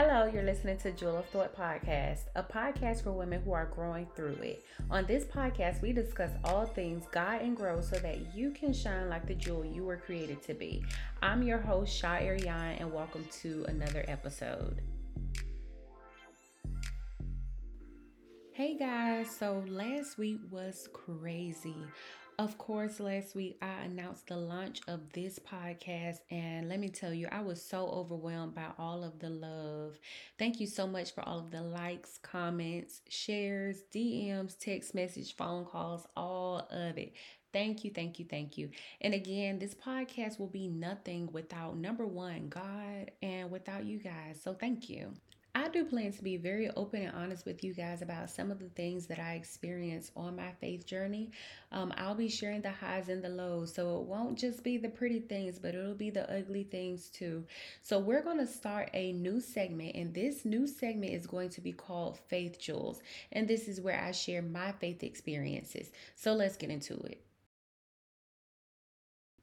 Hello, you're listening to Jewel of Thought Podcast, a podcast for women who are growing through it. On this podcast, we discuss all things God and grow so that you can shine like the jewel you were created to be. I'm your host, Sha Ariane, and welcome to another episode. Hey guys, so last week was crazy. Of course, last week I announced the launch of this podcast, and let me tell you, I was so overwhelmed by all of the love. Thank you so much for all of the likes, comments, shares, DMs, text message, phone calls, all of it. Thank you, thank you, thank you. And again, this podcast will be nothing without number one, God, and without you guys. So thank you. I do plan to be very open and honest with you guys about some of the things that I experienced on my faith journey. Um, I'll be sharing the highs and the lows, so it won't just be the pretty things, but it'll be the ugly things too. So, we're going to start a new segment, and this new segment is going to be called Faith Jewels. And this is where I share my faith experiences. So, let's get into it.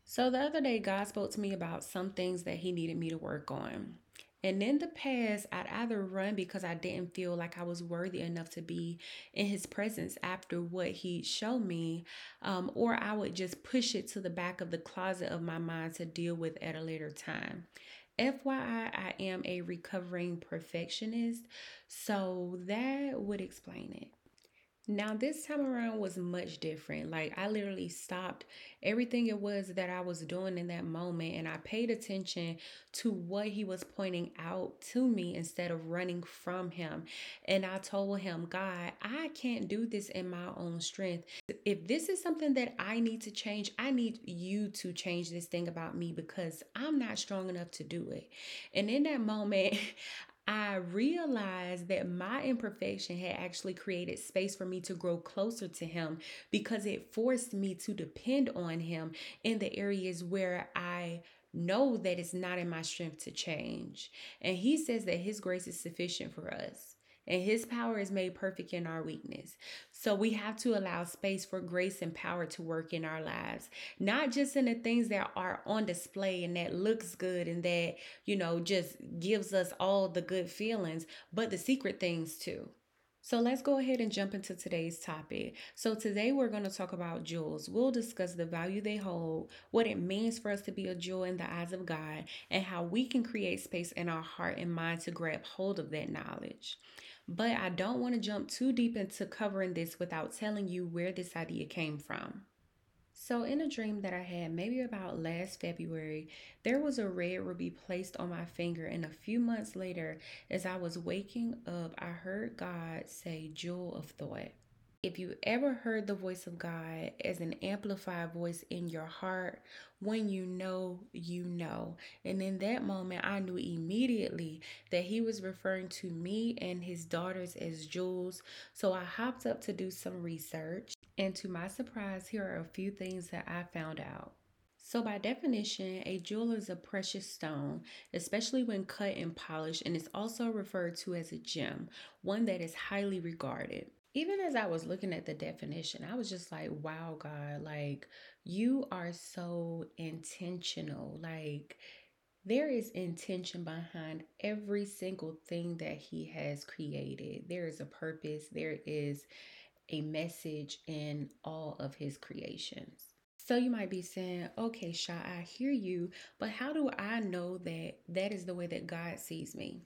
So, the other day, God spoke to me about some things that He needed me to work on. And in the past, I'd either run because I didn't feel like I was worthy enough to be in his presence after what he showed me, um, or I would just push it to the back of the closet of my mind to deal with at a later time. FYI, I am a recovering perfectionist, so that would explain it. Now, this time around was much different. Like, I literally stopped everything it was that I was doing in that moment and I paid attention to what he was pointing out to me instead of running from him. And I told him, God, I can't do this in my own strength. If this is something that I need to change, I need you to change this thing about me because I'm not strong enough to do it. And in that moment, I realized that my imperfection had actually created space for me to grow closer to Him because it forced me to depend on Him in the areas where I know that it's not in my strength to change. And He says that His grace is sufficient for us and his power is made perfect in our weakness. So we have to allow space for grace and power to work in our lives, not just in the things that are on display and that looks good and that, you know, just gives us all the good feelings, but the secret things too. So let's go ahead and jump into today's topic. So today we're going to talk about jewels. We'll discuss the value they hold, what it means for us to be a jewel in the eyes of God, and how we can create space in our heart and mind to grab hold of that knowledge. But I don't want to jump too deep into covering this without telling you where this idea came from. So, in a dream that I had maybe about last February, there was a red ruby placed on my finger, and a few months later, as I was waking up, I heard God say, Jewel of Thought. If you ever heard the voice of God as an amplified voice in your heart, when you know, you know. And in that moment, I knew immediately that he was referring to me and his daughters as jewels. So I hopped up to do some research. And to my surprise, here are a few things that I found out. So, by definition, a jewel is a precious stone, especially when cut and polished, and is also referred to as a gem, one that is highly regarded even as I was looking at the definition, I was just like, wow, God, like you are so intentional. Like there is intention behind every single thing that He has created. There is a purpose, there is a message in all of His creations. So you might be saying, okay, Sha, I hear you, but how do I know that that is the way that God sees me?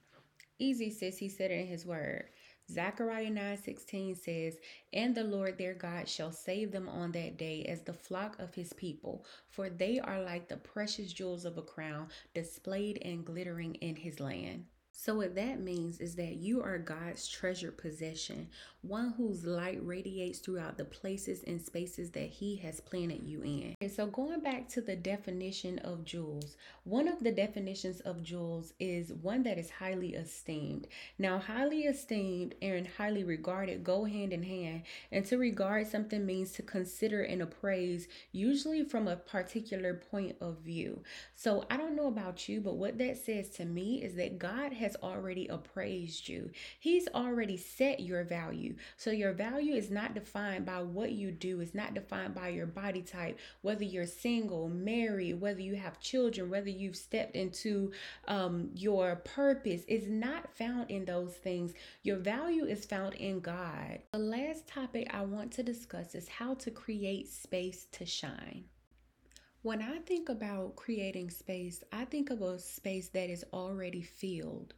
Easy, sis, He said it in His word. Zechariah 9:16 says, "And the Lord their God shall save them on that day as the flock of his people, for they are like the precious jewels of a crown displayed and glittering in his land." So, what that means is that you are God's treasured possession, one whose light radiates throughout the places and spaces that He has planted you in. And so, going back to the definition of jewels, one of the definitions of jewels is one that is highly esteemed. Now, highly esteemed and highly regarded go hand in hand, and to regard something means to consider and appraise, usually from a particular point of view. So, I don't know about you, but what that says to me is that God has has already appraised you. He's already set your value. So your value is not defined by what you do, it's not defined by your body type, whether you're single, married, whether you have children, whether you've stepped into um, your purpose, is not found in those things. Your value is found in God. The last topic I want to discuss is how to create space to shine. When I think about creating space, I think of a space that is already filled.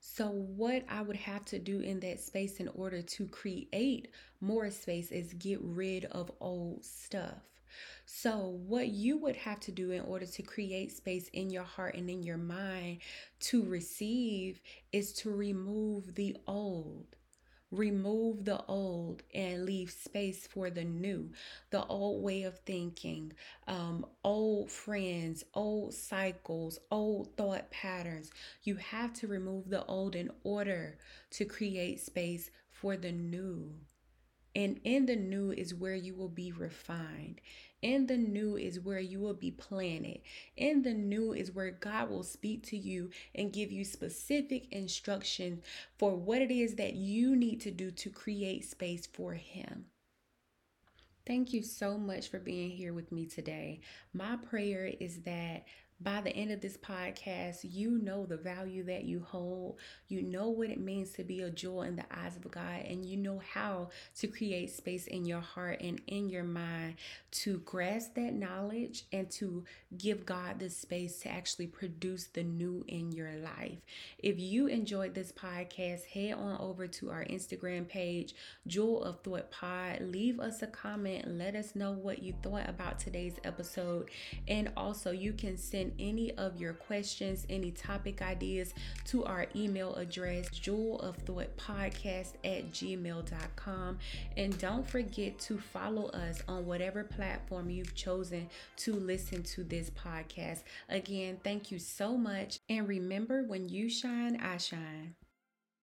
So, what I would have to do in that space in order to create more space is get rid of old stuff. So, what you would have to do in order to create space in your heart and in your mind to receive is to remove the old. Remove the old and leave space for the new, the old way of thinking, um, old friends, old cycles, old thought patterns. You have to remove the old in order to create space for the new. And in the new is where you will be refined. In the new is where you will be planted. In the new is where God will speak to you and give you specific instruction for what it is that you need to do to create space for Him. Thank you so much for being here with me today. My prayer is that by the end of this podcast, you know the value that you hold. You know what it means to be a jewel in the eyes of God, and you know how to create space in your heart and in your mind to grasp that knowledge and to give God the space to actually produce the new in your life. If you enjoyed this podcast, head on over to our Instagram page, Jewel of Thought Pod. Leave us a comment. Let us know what you thought about today's episode. And also, you can send any of your questions, any topic ideas to our email address, jewel of thought podcast at gmail.com. And don't forget to follow us on whatever platform you've chosen to listen to this podcast. Again, thank you so much. And remember, when you shine, I shine.